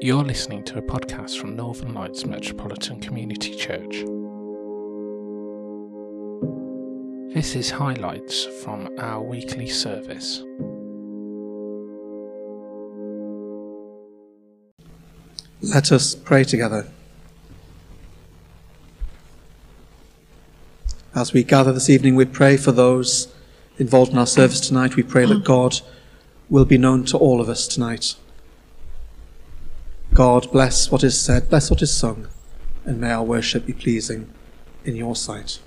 You're listening to a podcast from Northern Lights Metropolitan Community Church. This is highlights from our weekly service. Let us pray together. As we gather this evening, we pray for those involved in our service tonight. We pray that God will be known to all of us tonight. God, bless what is said, bless what is sung, and may our worship be pleasing in your sight.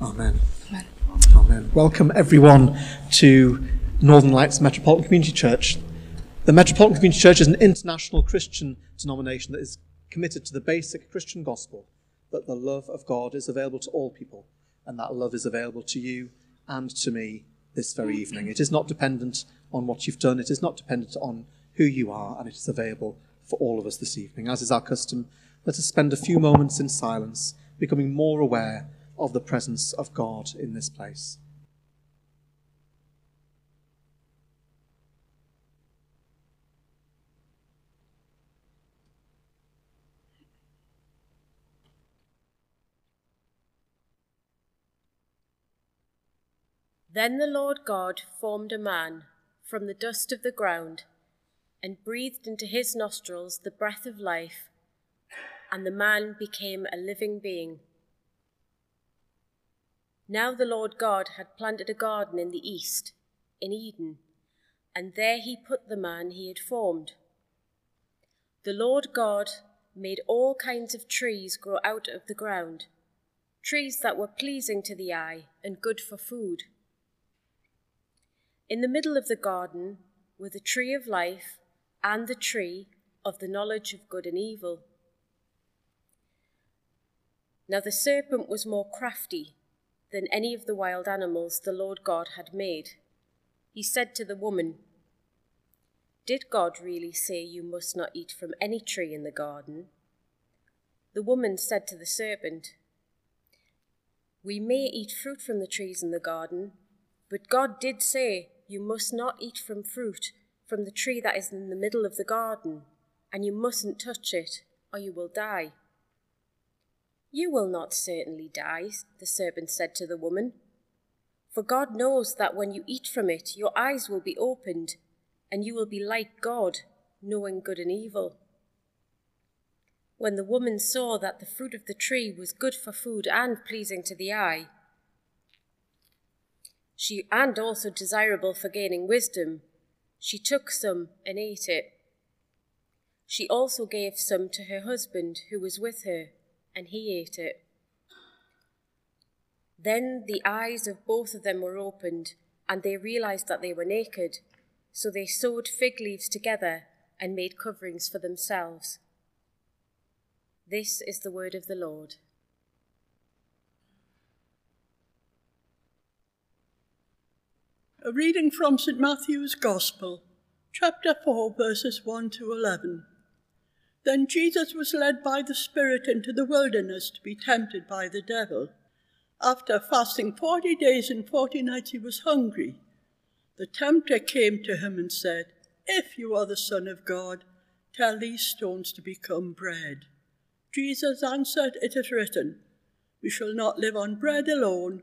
Amen. Amen. Amen. Welcome everyone to Northern Lights Metropolitan Community Church. The Metropolitan Community Church is an international Christian denomination that is committed to the basic Christian gospel that the love of God is available to all people, and that love is available to you and to me this very evening. It is not dependent on what you've done, it is not dependent on who you are, and it is available for all of us this evening. As is our custom, let us spend a few moments in silence, becoming more aware of the presence of God in this place. Then the Lord God formed a man from the dust of the ground and breathed into his nostrils the breath of life, and the man became a living being. Now the Lord God had planted a garden in the east, in Eden, and there he put the man he had formed. The Lord God made all kinds of trees grow out of the ground, trees that were pleasing to the eye and good for food. In the middle of the garden were the tree of life and the tree of the knowledge of good and evil. Now the serpent was more crafty than any of the wild animals the Lord God had made. He said to the woman, Did God really say you must not eat from any tree in the garden? The woman said to the serpent, We may eat fruit from the trees in the garden, but God did say, You must not eat from fruit from the tree that is in the middle of the garden, and you mustn't touch it, or you will die. You will not certainly die, the serpent said to the woman. For God knows that when you eat from it, your eyes will be opened, and you will be like God, knowing good and evil. When the woman saw that the fruit of the tree was good for food and pleasing to the eye, she and also desirable for gaining wisdom, she took some and ate it. She also gave some to her husband who was with her, and he ate it. Then the eyes of both of them were opened, and they realized that they were naked. So they sewed fig leaves together and made coverings for themselves. This is the word of the Lord. A reading from St. Matthew's Gospel, chapter 4, verses 1 to 11. Then Jesus was led by the Spirit into the wilderness to be tempted by the devil. After fasting forty days and forty nights, he was hungry. The tempter came to him and said, If you are the Son of God, tell these stones to become bread. Jesus answered, It is written, We shall not live on bread alone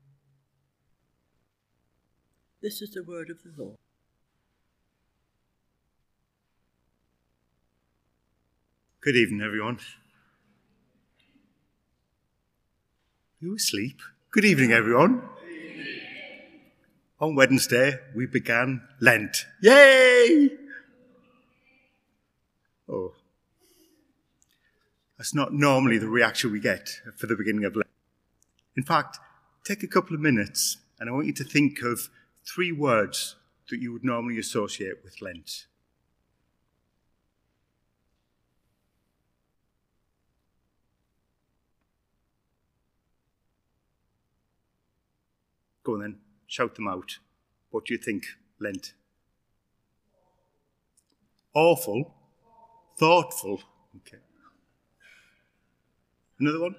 This is the word of the Lord. Good evening, everyone. You asleep? Good evening, everyone. On Wednesday, we began Lent. Yay! Oh. That's not normally the reaction we get for the beginning of Lent. In fact, take a couple of minutes and I want you to think of three words that you would normally associate with Lent. Go on then, shout them out. What do you think, Lent? Awful, thoughtful. Okay. Another one?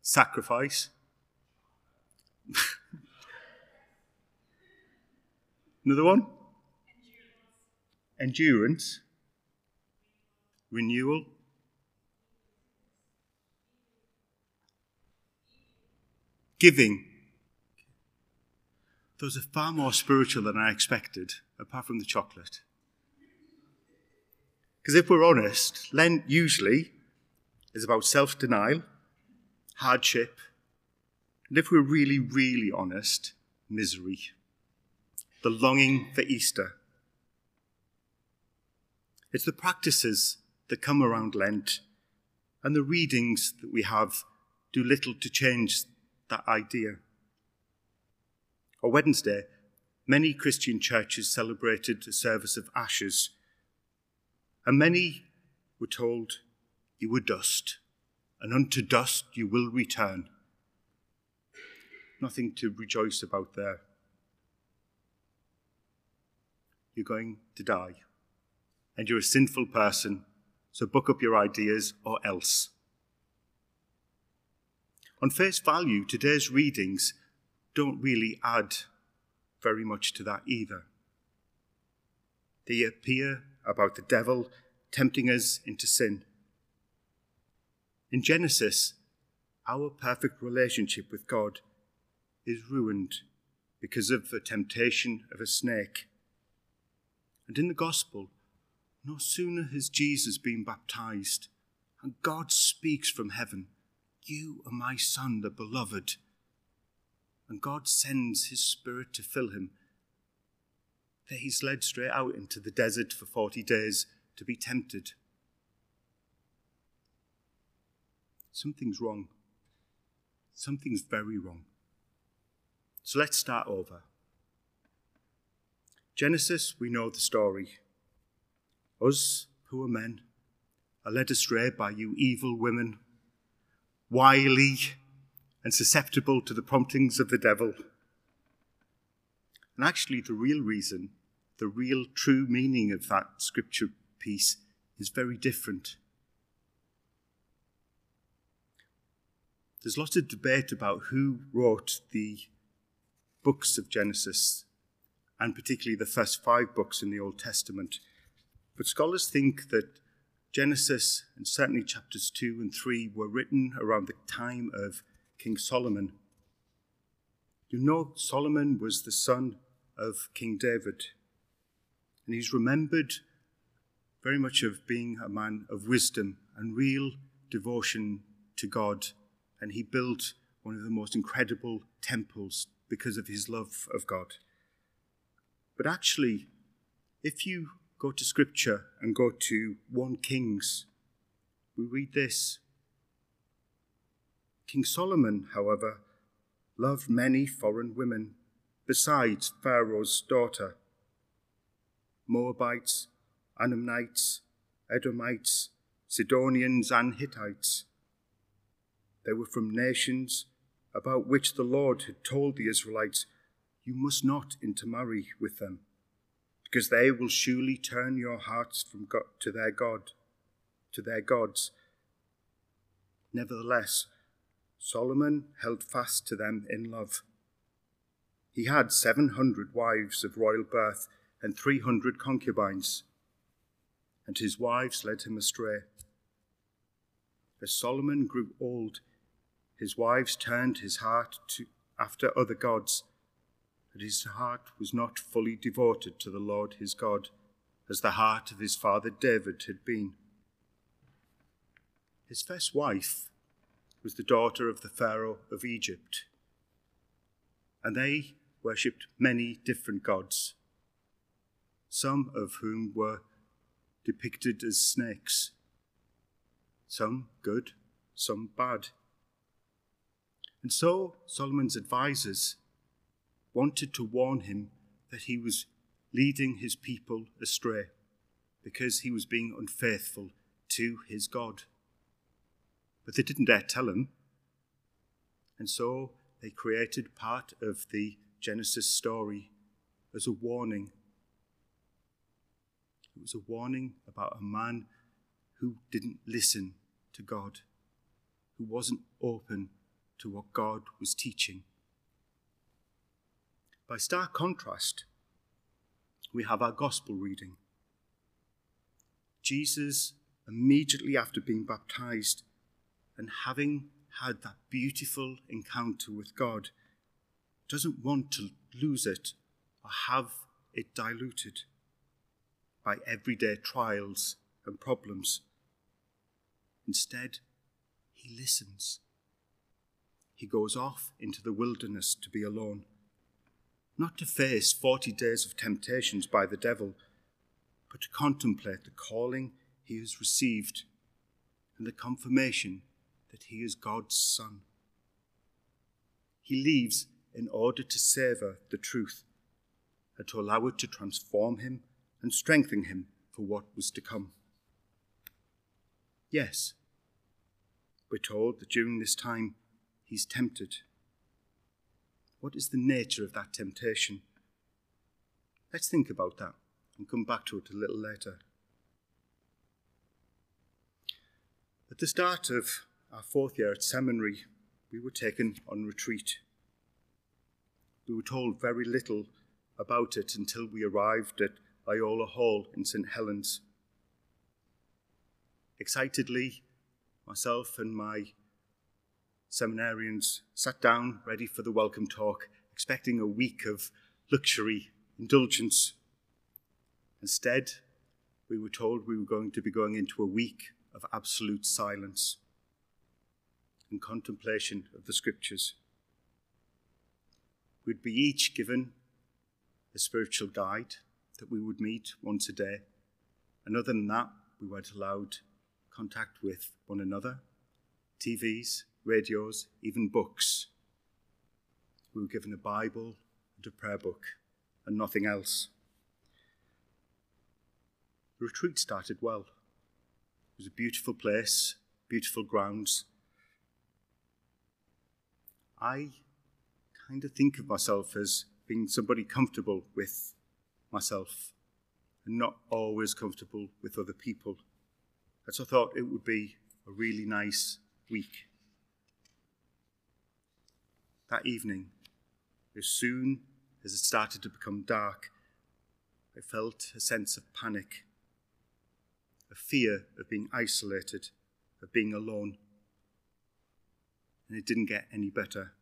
Sacrifice. Another one? Endurance. Renewal. Giving. Those are far more spiritual than I expected, apart from the chocolate. Because if we're honest, Lent usually is about self denial, hardship, and if we're really, really honest, misery the longing for Easter. It's the practices that come around Lent and the readings that we have do little to change that idea. On Wednesday, many Christian churches celebrated a service of ashes, and many were told, You were dust, and unto dust you will return. Nothing to rejoice about there you're going to die. And you're a sinful person, so book up your ideas or else. On face value, today's readings don't really add very much to that either. They appear about the devil tempting us into sin. In Genesis, our perfect relationship with God is ruined because of the temptation of a snake. And in the gospel, no sooner has Jesus been baptized, and God speaks from heaven, You are my Son, the beloved. And God sends his Spirit to fill him. That he's led straight out into the desert for 40 days to be tempted. Something's wrong. Something's very wrong. So let's start over. Genesis, we know the story. Us, poor men, are led astray by you evil women, wily and susceptible to the promptings of the devil. And actually, the real reason, the real true meaning of that scripture piece is very different. There's lots of debate about who wrote the books of Genesis and particularly the first five books in the Old Testament. But scholars think that Genesis and certainly chapters 2 and 3 were written around the time of King Solomon. You know, Solomon was the son of King David, and he's remembered very much of being a man of wisdom and real devotion to God, and he built one of the most incredible temples because of his love of God. But actually, if you go to Scripture and go to 1 Kings, we read this. King Solomon, however, loved many foreign women besides Pharaoh's daughter Moabites, Ammonites, Edomites, Sidonians, and Hittites. They were from nations about which the Lord had told the Israelites you must not intermarry with them, because they will surely turn your hearts from God to their God, to their gods. Nevertheless, Solomon held fast to them in love. He had seven hundred wives of royal birth and three hundred concubines, and his wives led him astray. As Solomon grew old, his wives turned his heart to, after other gods that his heart was not fully devoted to the Lord his God, as the heart of his father David had been. His first wife was the daughter of the Pharaoh of Egypt, and they worshipped many different gods, some of whom were depicted as snakes, some good, some bad. And so Solomon's advisers wanted to warn him that he was leading his people astray because he was being unfaithful to his God. But they didn't dare tell him. And so they created part of the Genesis story as a warning. It was a warning about a man who didn't listen to God, who wasn't open to what God was teaching. By stark contrast, we have our gospel reading. Jesus, immediately after being baptized and having had that beautiful encounter with God, doesn't want to lose it or have it diluted by everyday trials and problems. Instead, he listens. He goes off into the wilderness to be alone, not to face 40 days of temptations by the devil, but to contemplate the calling he has received and the confirmation that he is God's Son. He leaves in order to savour the truth and to allow it to transform him and strengthen him for what was to come. Yes, we're told that during this time he's tempted. What is the nature of that temptation? Let's think about that and come back to it a little later. At the start of our fourth year at seminary, we were taken on retreat. We were told very little about it until we arrived at Loyola Hall in St. Helens. Excitedly, myself and my seminarians sat down ready for the welcome talk, expecting a week of luxury, indulgence. Instead, we were told we were going to be going into a week of absolute silence and contemplation of the scriptures. We'd be each given a spiritual guide that we would meet once a day. And other than that, we weren't allowed contact with one another, TVs, radios, even books. We were given a Bible and a prayer book and nothing else. The retreat started well. It was a beautiful place, beautiful grounds. I kind of think of myself as being somebody comfortable with myself and not always comfortable with other people. And so I thought it would be a really nice week. That evening, as soon as it started to become dark, I felt a sense of panic, a fear of being isolated, of being alone. And it didn't get any better.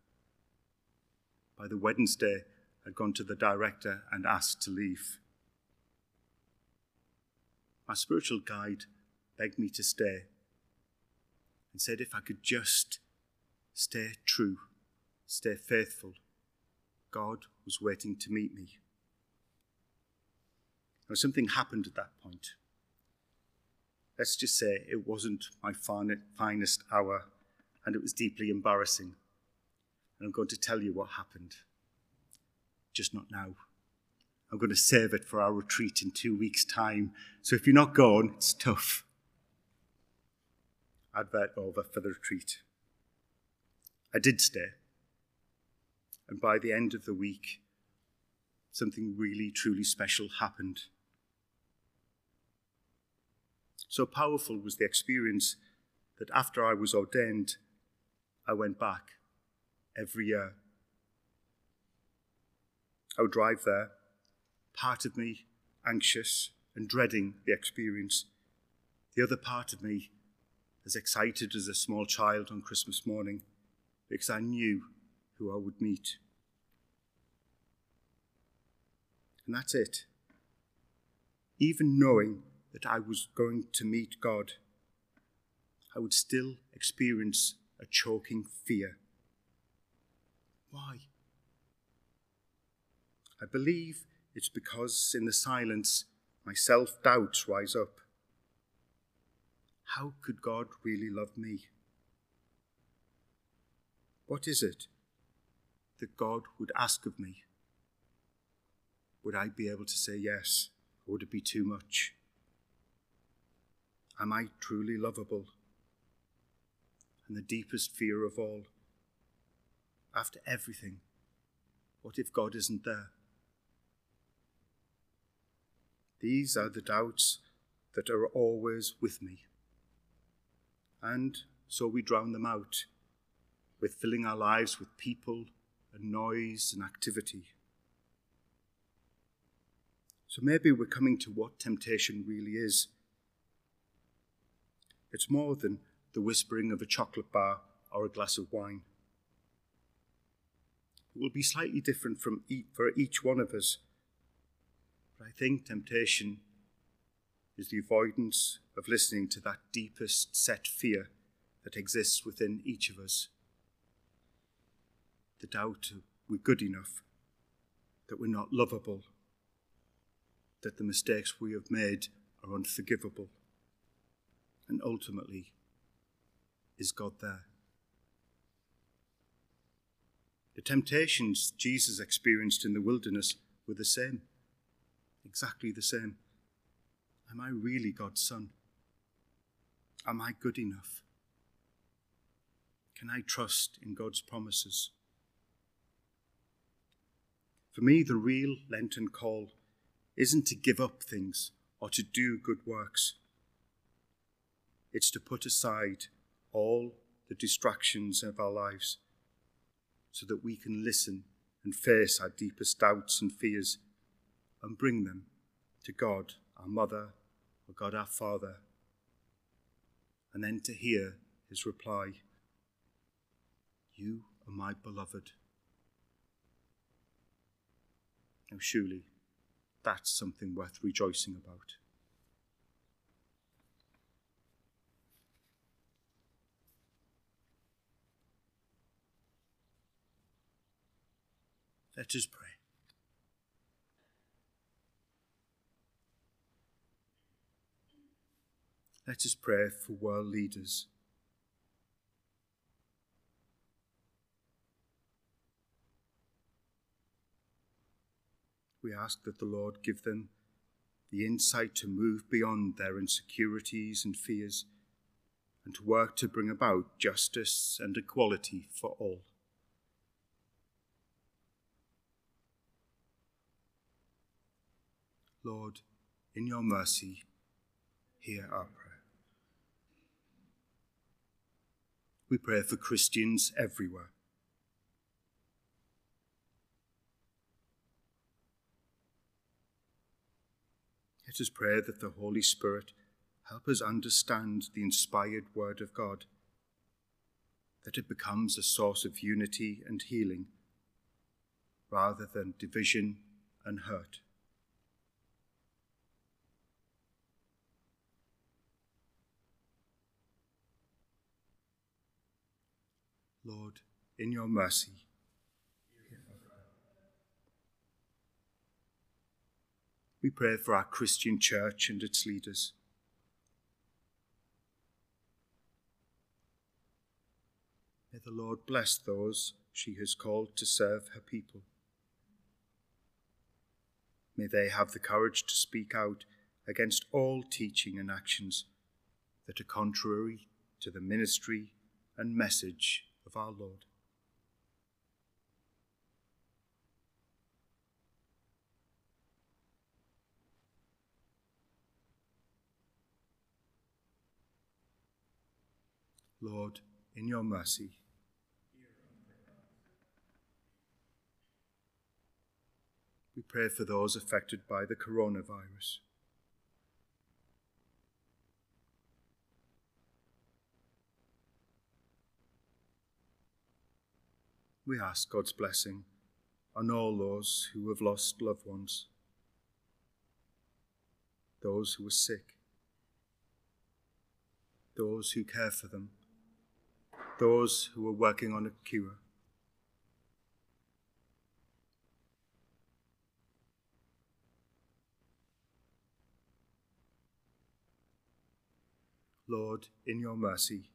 By the Wednesday, I'd gone to the director and asked to leave. My spiritual guide begged me to stay and said if I could just stay true, stay faithful, God was waiting to meet me. Now, something happened at that point. Let's just say it wasn't my finest hour and it was deeply embarrassing. And I'm going to tell you what happened just not now. I'm going to save it for our retreat in two weeks' time. So if you're not going, it's tough. Advert over for the retreat. I did stay. And by the end of the week, something really, truly special happened. So powerful was the experience that after I was ordained, I went back every year. I would drive there, part of me anxious and dreading the experience, the other part of me as excited as a small child on Christmas morning because I knew who I would meet. And that's it. Even knowing that I was going to meet God, I would still experience a choking fear. Why? I believe it's because in the silence my self doubts rise up. How could God really love me? What is it that God would ask of me? Would I be able to say yes, or would it be too much? Am I truly lovable? And the deepest fear of all, after everything, what if God isn't there? These are the doubts that are always with me. And so we drown them out with filling our lives with people and noise and activity. So maybe we're coming to what temptation really is. It's more than the whispering of a chocolate bar or a glass of wine. It will be slightly different from for each one of us. But I think temptation is the avoidance of listening to that deepest set fear that exists within each of us the doubt we're good enough, that we're not lovable, that the mistakes we have made are unforgivable. And ultimately, is God there? The temptations Jesus experienced in the wilderness were the same, exactly the same. Am I really God's son? Am I good enough? Can I trust in God's promises? For me, the real Lenten call isn't to give up things or to do good works. It's to put aside all the distractions of our lives so that we can listen and face our deepest doubts and fears and bring them to God, our Mother, or God, our Father, and then to hear his reply You are my beloved. Now, surely that's something worth rejoicing about. Let us pray. Let us pray for world leaders. We ask that the Lord give them the insight to move beyond their insecurities and fears and to work to bring about justice and equality for all. Lord, in your mercy, hear our prayer. We pray for Christians everywhere Let us pray that the Holy Spirit help us understand the inspired Word of God, that it becomes a source of unity and healing rather than division and hurt. Lord, in your mercy, We pray for our Christian church and its leaders. May the Lord bless those she has called to serve her people. May they have the courage to speak out against all teaching and actions that are contrary to the ministry and message of our Lord. Lord, in your mercy. We pray for those affected by the coronavirus. We ask God's blessing on all those who have lost loved ones, those who are sick, those who care for them, those who are working on a cure. Lord, in your mercy,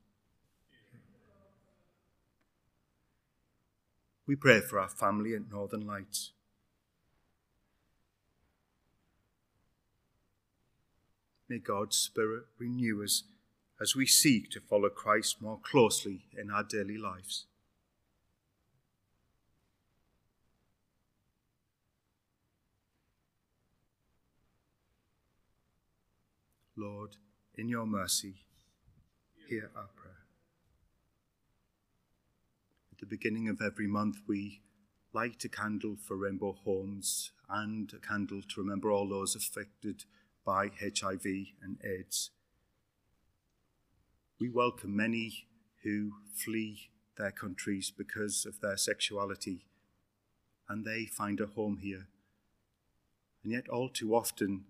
we pray for our family at Northern Lights. May God's Spirit renew us as we seek to follow Christ more closely in our daily lives. Lord, in your mercy, hear our prayer. At the beginning of every month, we light a candle for Rainbow Homes and a candle to remember all those affected by HIV and AIDS. We welcome many who flee their countries because of their sexuality, and they find a home here. And yet, all too often,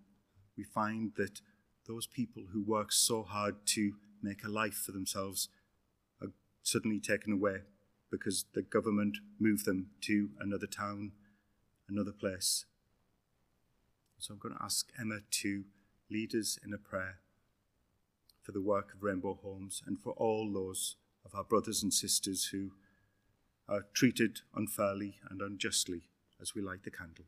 we find that those people who work so hard to make a life for themselves are suddenly taken away because the government moved them to another town, another place. So I'm going to ask Emma to lead us in a prayer for the work of Rainbow Homes and for all those of our brothers and sisters who are treated unfairly and unjustly as we light the candle.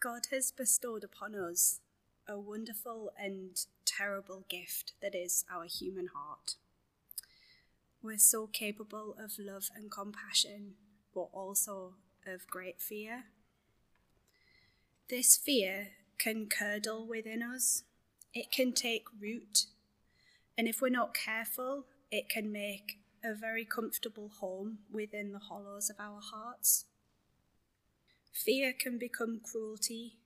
God has bestowed upon us a wonderful and terrible gift that is our human heart. We're so capable of love and compassion, but also of great fear. This fear can curdle within us, it can take root, and if we're not careful, it can make a very comfortable home within the hollows of our hearts. Fear can become cruelty,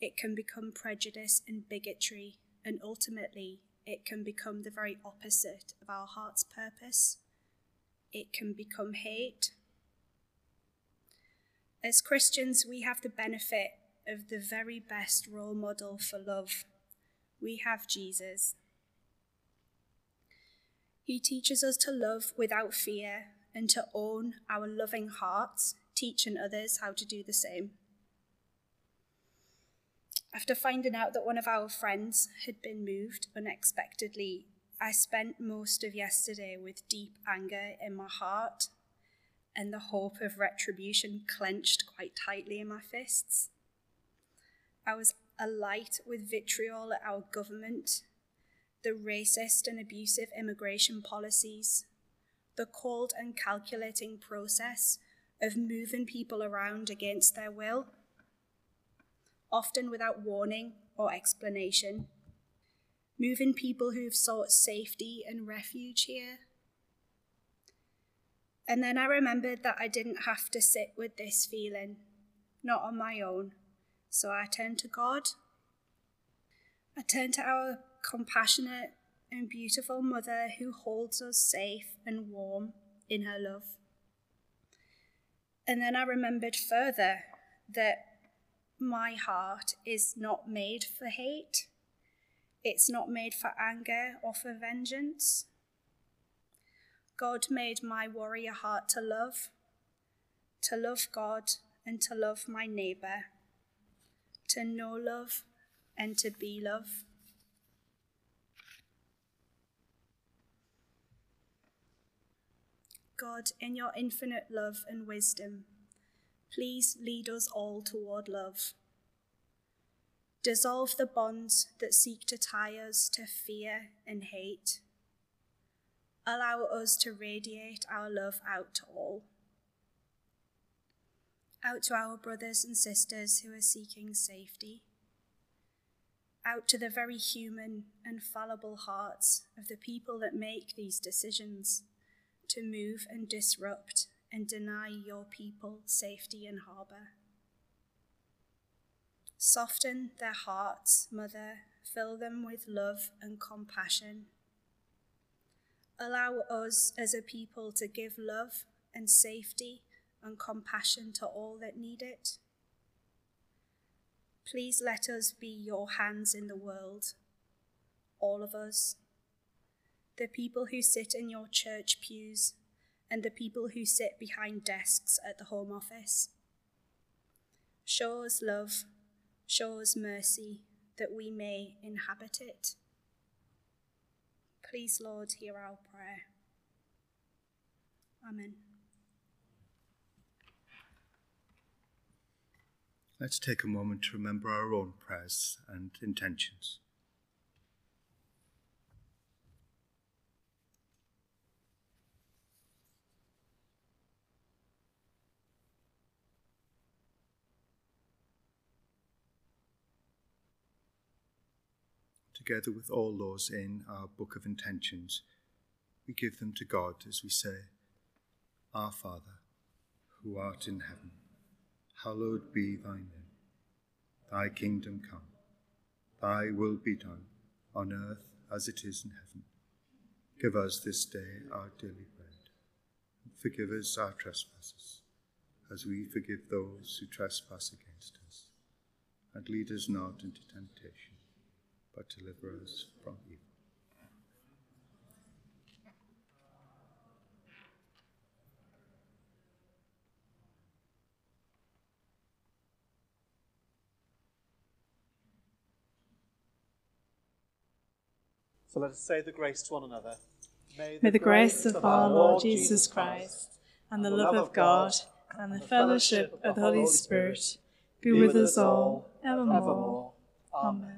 it can become prejudice and bigotry, and ultimately, it can become the very opposite of our heart's purpose. It can become hate. As Christians, we have the benefit of the very best role model for love. We have Jesus. He teaches us to love without fear and to own our loving hearts teaching others how to do the same. After finding out that one of our friends had been moved unexpectedly, I spent most of yesterday with deep anger in my heart and the hope of retribution clenched quite tightly in my fists. I was alight with vitriol at our government, the racist and abusive immigration policies, the cold and calculating process of moving people around against their will, often without warning or explanation, moving people who've sought safety and refuge here. And then I remembered that I didn't have to sit with this feeling, not on my own. So I turned to God. I turned to our compassionate and beautiful mother who holds us safe and warm in her love. And then I remembered further that my heart is not made for hate, it's not made for anger or for vengeance. God made my warrior heart to love, to love God and to love my neighbour, to know love and to be love. God, in your infinite love and wisdom, please lead us all toward love. Dissolve the bonds that seek to tie us to fear and hate. Allow us to radiate our love out to all. Out to our brothers and sisters who are seeking safety. Out to the very human and fallible hearts of the people that make these decisions to move and disrupt and deny your people safety and harbour. Soften their hearts, Mother, fill them with love and compassion. Allow us as a people to give love and safety and compassion to all that need it. Please let us be your hands in the world, all of us, the people who sit in your church pews and the people who sit behind desks at the Home Office. Show us love, show us mercy, that we may inhabit it. Please, Lord, hear our prayer. Amen. Let's take a moment to remember our own prayers and intentions. Together with all those in our book of intentions, we give them to God as we say, Our Father, who art in heaven hallowed be thy name. Thy kingdom come, thy will be done, on earth as it is in heaven. Give us this day our daily bread, and forgive us our trespasses, as we forgive those who trespass against us. And lead us not into temptation, but deliver us from evil. So let us say the grace to one another. May the grace of our Lord Jesus Christ, and the love of God, and the fellowship of the Holy Spirit be with us all evermore. Amen.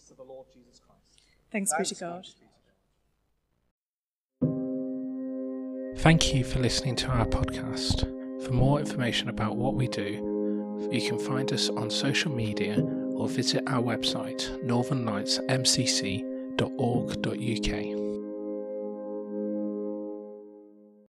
Go peace of the Lord Jesus Christ. Thanks be to God. Thank you for listening to our podcast. For more information about what we do, you can find us on social media or visit our website northernlightsmcc.org.uk.